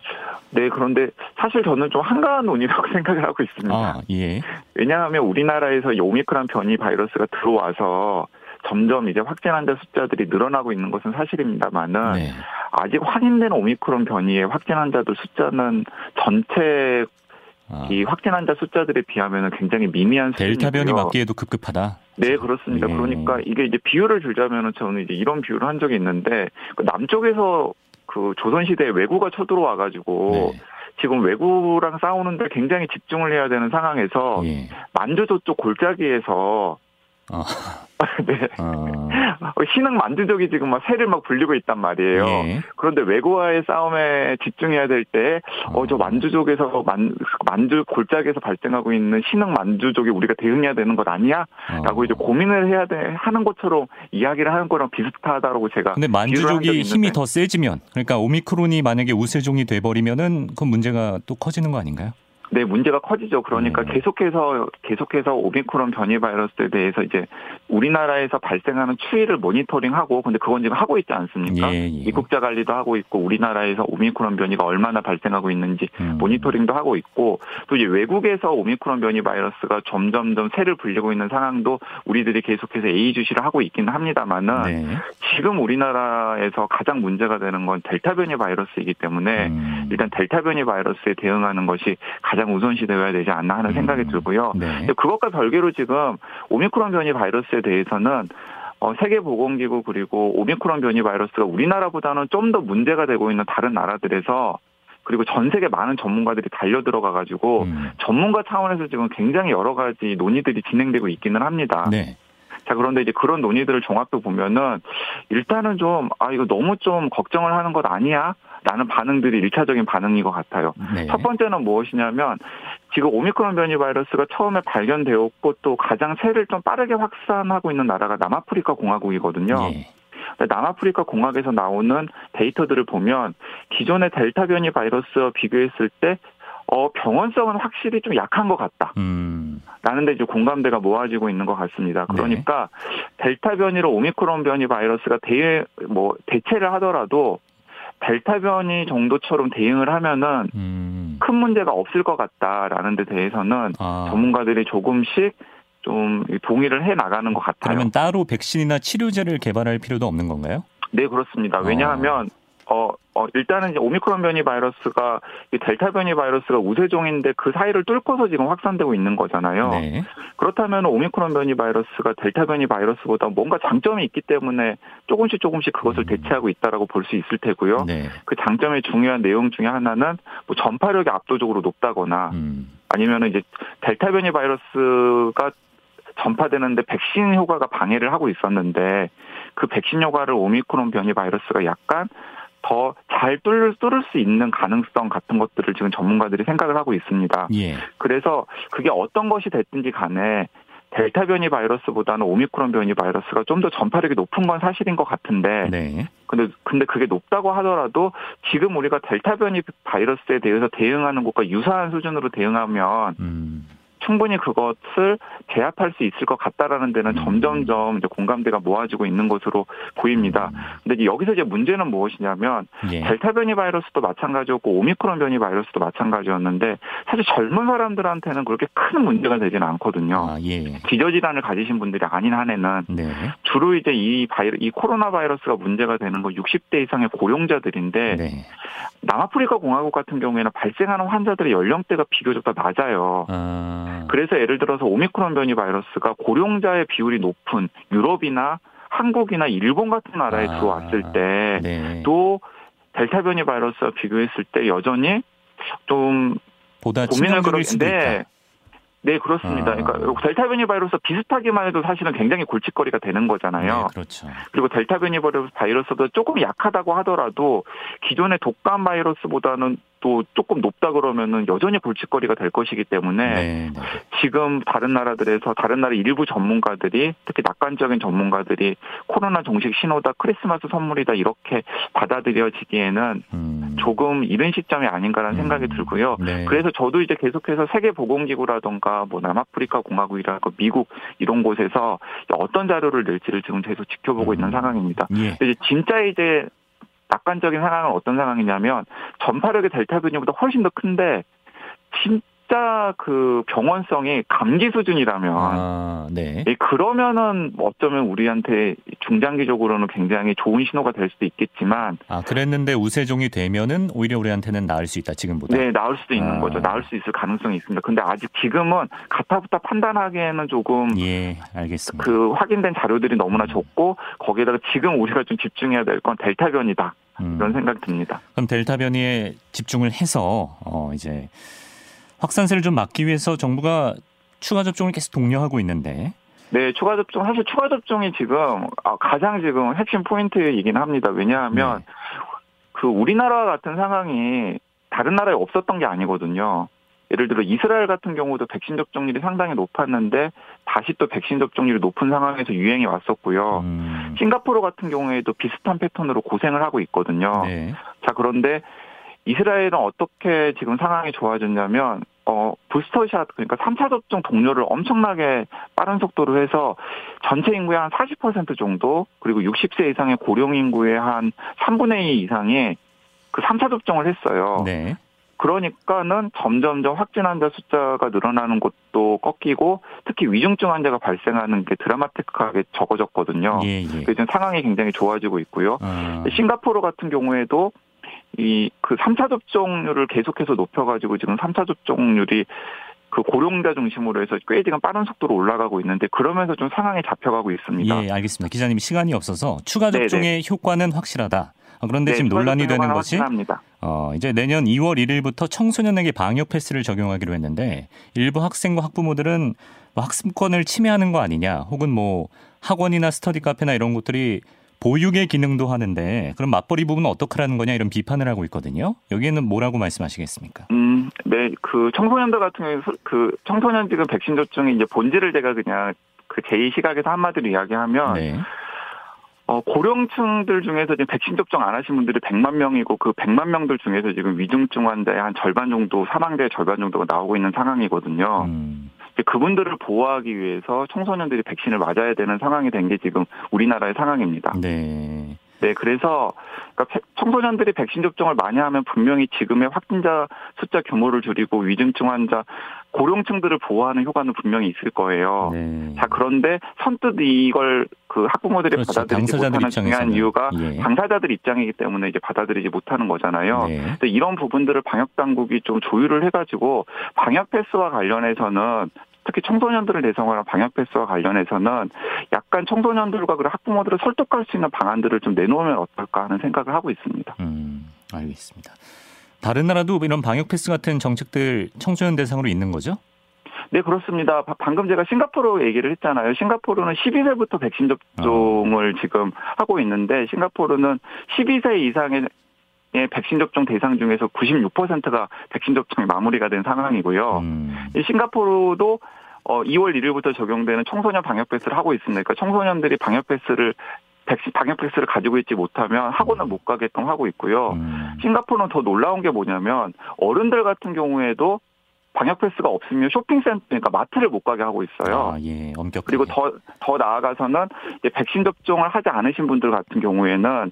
네, 그런데 사실 저는 좀 한가한 논의라고 생각을 하고 있습니다. 아, 예. 왜냐하면 우리나라에서 오미크론 변이 바이러스가 들어와서 점점 이제 확진 환자 숫자들이 늘어나고 있는 것은 사실입니다만은 네. 아직 확인된 오미크론 변이의 확진 환자들 숫자는 전체 아. 이 확진 환자 숫자들에 비하면 굉장히 미미한 델타 변이 맞기에도 급급하다. 네, 그렇습니다. 예. 그러니까 이게 이제 비율을 들자면은 저는 이제 이런 비율을 한 적이 있는데 그 남쪽에서 그 조선시대에 외구가 쳐들어와 가지고 네. 지금 외구랑 싸우는데 굉장히 집중을 해야 되는 상황에서 예. 만주조 쪽 골짜기에서 어. 네. 어. 신흥 만주족이 지금 막 새를 막 불리고 있단 말이에요. 예. 그런데 외국와의 싸움에 집중해야 될 때, 어, 저 어. 만주족에서 만, 만주 골짜기에서 발생하고 있는 신흥 만주족이 우리가 대응해야 되는 것 아니야? 라고 어. 이제 고민을 해야 돼, 하는 것처럼 이야기를 하는 거랑 비슷하다라고 제가. 근데 만주족이 힘이 더 세지면, 그러니까 오미크론이 만약에 우세종이 돼버리면은 그 문제가 또 커지는 거 아닌가요? 네, 문제가 커지죠. 그러니까 음. 계속해서 계속해서 오미크론 변이 바이러스에 대해서 이제 우리나라에서 발생하는 추이를 모니터링하고 근데 그건 지금 하고 있지 않습니까? 예, 예. 입국자 관리도 하고 있고 우리나라에서 오미크론 변이가 얼마나 발생하고 있는지 음. 모니터링도 하고 있고 또 이제 외국에서 오미크론 변이 바이러스가 점점점 새를 불리고 있는 상황도 우리들이 계속해서 예의 주시를 하고 있기는 합니다만은 네. 지금 우리나라에서 가장 문제가 되는 건 델타 변이 바이러스이기 때문에 음. 일단 델타 변이 바이러스에 대응하는 것이 가장 우선시 되어야 되지 않나 하는 생각이 음. 들고요. 네. 그것과 별개로 지금 오미크론 변이 바이러스에 대해서는 어, 세계보건기구 그리고 오미크론 변이 바이러스가 우리나라보다는 좀 더 문제가 되고 있는 다른 나라들에서 그리고 전 세계 많은 전문가들이 달려 들어가 가지고 음. 전문가 차원에서 지금 굉장히 여러 가지 논의들이 진행되고 있기는 합니다. 네. 자, 그런데 이제 그런 논의들을 종합해 보면은 일단은 좀, 아, 이거 너무 좀 걱정을 하는 것 아니야? 라는 반응들이 일차적인 반응인 것 같아요. 네. 첫 번째는 무엇이냐면 지금 오미크론 변이 바이러스가 처음에 발견되었고 또 가장 세를 좀 빠르게 확산하고 있는 나라가 남아프리카 공화국이거든요. 네. 남아프리카 공학에서 나오는 데이터들을 보면 기존의 델타 변이 바이러스와 비교했을 때 어, 병원성은 확실히 좀 약한 것 같다. 음. 라는데 이제 공감대가 모아지고 있는 것 같습니다. 네. 그러니까 네. 델타 변이로 오미크론 변이 바이러스가 대, 뭐, 대체를 하더라도 델타 변이 정도처럼 대응을 하면은 음. 큰 문제가 없을 것 같다라는 데 대해서는 아. 전문가들이 조금씩 좀 동의를 해 나가는 것 같아요. 그러면 따로 백신이나 치료제를 개발할 필요도 없는 건가요? 네, 그렇습니다. 왜냐하면 어. 어, 어, 일단은 이제 오미크론 변이 바이러스가 델타 변이 바이러스가 우세종인데 그 사이를 뚫고서 지금 확산되고 있는 거잖아요. 네. 그렇다면 오미크론 변이 바이러스가 델타 변이 바이러스보다 뭔가 장점이 있기 때문에 조금씩 조금씩 그것을 음. 대체하고 있다라고 볼 수 있을 테고요. 네. 그 장점의 중요한 내용 중에 하나는 뭐 전파력이 압도적으로 높다거나 음. 아니면은 이제 델타 변이 바이러스가 전파되는데 백신 효과가 방해를 하고 있었는데 그 백신 효과를 오미크론 변이 바이러스가 약간 더 잘 뚫을, 뚫을 수 있는 가능성 같은 것들을 지금 전문가들이 생각을 하고 있습니다. 예. 그래서 그게 어떤 것이 됐든지 간에 델타 변이 바이러스보다는 오미크론 변이 바이러스가 좀 더 전파력이 높은 건 사실인 것 같은데, 네. 근데 근데 그게 높다고 하더라도 지금 우리가 델타 변이 바이러스에 대해서 대응하는 것과 유사한 수준으로 대응하면 음. 충분히 그것을 제압할 수 있을 것 같다라는 데는 음. 점점점 이제 공감대가 모아지고 있는 것으로 보입니다. 음. 근데 여기서 이제 문제는 무엇이냐면 예. 델타 변이 바이러스도 마찬가지였고 오미크론 변이 바이러스도 마찬가지였는데 사실 젊은 사람들한테는 그렇게 큰 문제가 되지는 않거든요. 아, 예. 기저질환을 가지신 분들이 아닌 한에는 네. 주로 이제 이 바이러 이 코로나 바이러스가 문제가 되는 건 60대 이상의 고령자들인데 네. 남아프리카 공화국 같은 경우에는 발생하는 환자들의 연령대가 비교적 더 낮아요. 아. 그래서 예를 들어서 오미크론 변이 바이러스가 고령자의 비율이 높은 유럽이나 한국이나 일본 같은 나라에 아, 들어왔을 때또 네. 델타 변이 바이러스와 비교했을 때 여전히 좀 보다 고민을 그런데 네, 그렇습니다. 아. 그러니까 델타 변이 바이러스 비슷하기만 해도 사실은 굉장히 골칫거리가 되는 거잖아요. 네, 그렇죠. 그리고 델타 변이 바이러스도 조금 약하다고 하더라도 기존의 독감 바이러스보다는 또 조금 높다 그러면은 여전히 골칫거리가 될 것이기 때문에 네, 네. 지금 다른 나라들에서 다른 나라 일부 전문가들이 특히 낙관적인 전문가들이 코로나 정식 신호다 크리스마스 선물이다 이렇게 받아들여지기에는 음. 조금 이른 시점이 아닌가라는 음. 생각이 들고요. 네. 그래서 저도 이제 계속해서 세계 보건기구라던가 뭐 남아프리카 공화국이라고 미국 이런 곳에서 어떤 자료를 낼지를 지금 계속 지켜보고 음. 있는 상황입니다. 예. 이제 진짜 이제 낙관적인 상황은 어떤 상황이냐면 전파력의 델타 변이보다 훨씬 더 큰데 진짜 그 병원성이 감기 수준이라면 아, 네. 예, 그러면은 어쩌면 우리한테 중장기적으로는 굉장히 좋은 신호가 될 수도 있겠지만 아 그랬는데 우세종이 되면은 오히려 우리한테는 나을 수 있다 지금보다 네 나을 수도 있는 아. 거죠 나을 수 있을 가능성이 있습니다 근데 아직 지금은 가타부터 판단하기에는 조금 예 알겠습니다 그 확인된 자료들이 너무나 적고 거기에다가 지금 우리가 좀 집중해야 될 건 델타 변이다 음. 이런 생각이 듭니다. 그럼 델타 변이에 집중을 해서 어 이제 확산세를 좀 막기 위해서 정부가 추가 접종을 계속 독려하고 있는데 네, 추가 접종 사실 추가 접종이 지금 아, 가장 지금 핵심 포인트이긴 합니다. 왜냐하면 네. 그 우리나라 같은 상황이 다른 나라에 없었던 게 아니거든요. 예를 들어 이스라엘 같은 경우도 백신 접종률이 상당히 높았는데 다시 또 백신 접종률이 높은 상황에서 유행이 왔었고요. 음. 싱가포르 같은 경우에도 비슷한 패턴으로 고생을 하고 있거든요. 네. 자 그런데 이스라엘은 어떻게 지금 상황이 좋아졌냐면 어 부스터샷 그러니까 3차 접종 동료를 엄청나게 빠른 속도로 해서 전체 인구의 한 40% 정도 그리고 60세 이상의 고령 인구의 한 3분의 2 이상이 그 3차 접종을 했어요. 네. 그러니까는 점점점 확진 환자 숫자가 늘어나는 것도 꺾이고 특히 위중증 환자가 발생하는 게 드라마틱하게 적어졌거든요. 예, 예. 그래서 상황이 굉장히 좋아지고 있고요. 아. 싱가포르 같은 경우에도 이 그 3차 접종률을 계속해서 높여가지고 지금 3차 접종률이 그 고령자 중심으로 해서 꽤 지금 빠른 속도로 올라가고 있는데 그러면서 좀 상황이 잡혀가고 있습니다. 예, 알겠습니다. 기자님 시간이 없어서 추가 접종의 네네. 효과는 확실하다. 어, 그런데 네, 지금 논란이 되는 것이 어, 이제 내년 2월 1일부터 청소년에게 방역 패스를 적용하기로 했는데 일부 학생과 학부모들은 뭐 학습권을 침해하는 거 아니냐 혹은 뭐 학원이나 스터디 카페나 이런 곳들이 보육의 기능도 하는데 그럼 맞벌이 부분은 어떻게 하는 거냐 이런 비판을 하고 있거든요. 여기에는 뭐라고 말씀하시겠습니까? 음, 네, 그 청소년들 같은 경우 그 청소년 지금 백신 접종의 이제 본질을 제가 그냥 그 제2 시각에서 한마디로 이야기하면 네. 어, 고령층들 중에서 지금 백신 접종 안 하신 분들이 100만 명이고 그 100만 명들 중에서 지금 위중증 환자의 한 절반 정도 사망자의 절반 정도가 나오고 있는 상황이거든요. 음. 그분들을 보호하기 위해서 청소년들이 백신을 맞아야 되는 상황이 된 게 지금 우리나라의 상황입니다. 네. 네, 그래서 그러니까 청소년들이 백신 접종을 많이 하면 분명히 지금의 확진자 숫자 규모를 줄이고 위중증 환자 고령층들을 보호하는 효과는 분명히 있을 거예요. 네. 자 그런데 선뜻 이걸 그 학부모들이 그렇죠. 받아들이지 못하는 중요한 입장에서는. 이유가 예. 당사자들 입장이기 때문에 이제 받아들이지 못하는 거잖아요. 네. 근데 이런 부분들을 방역 당국이 좀 조율을 해가지고 방역 패스와 관련해서는 특히 청소년들을 대상으로 한 방역 패스와 관련해서는 약간 청소년들과 그리고 학부모들을 설득할 수 있는 방안들을 좀 내놓으면 어떨까 하는 생각을 하고 있습니다. 음, 알겠습니다. 다른 나라도 이런 방역 패스 같은 정책들 청소년 대상으로 있는 거죠? 네, 그렇습니다. 바- 방금 제가 싱가포르 얘기를 했잖아요. 싱가포르는 12세부터 백신 접종을 지금 하고 있는데 싱가포르는 12세 이상의 의 백신 접종 대상 중에서 96%가 백신 접종이 마무리가 된 상황이고요. 음, 이 싱가포르도 어 2월 1일부터 적용되는 청소년 방역 패스를 하고 있습니다. 그러니까 청소년들이 방역 패스를 백신 방역 패스를 가지고 있지 못하면 학원을 못 가게끔 하고 있고요. 음, 싱가포르는 더 놀라운 게 뭐냐면 어른들 같은 경우에도 방역 패스가 없으면 쇼핑센터 그러니까 마트를 못 가게 하고 있어요. 아, 예, 엄격하게. 그리고 더 더 나아가서는 이제 백신 접종을 하지 않으신 분들 같은 경우에는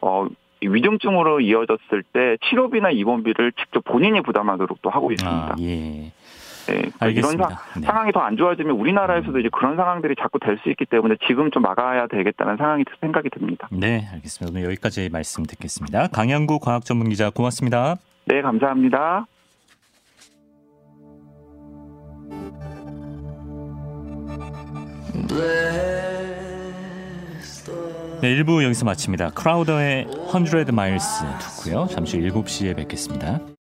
어이 위중증으로 이어졌을 때 치료비나 입원비를 직접 본인이 부담하도록 또 하고 있습니다. 아, 예. 네, 이런 알겠습니다. 상, 네. 상황이 더 안 좋아지면 우리나라에서도 이제 그런 상황들이 자꾸 될 수 있기 때문에 지금 좀 막아야 되겠다는 상황이 생각이 듭니다. 네, 알겠습니다. 오늘 여기까지 말씀 듣겠습니다. 강양구 과학 전문 기자 고맙습니다. 네, 감사합니다. 네, 1부 여기서 마칩니다. 크라우더의 100 마일스 듣고요. 잠시 후 7시에 뵙겠습니다.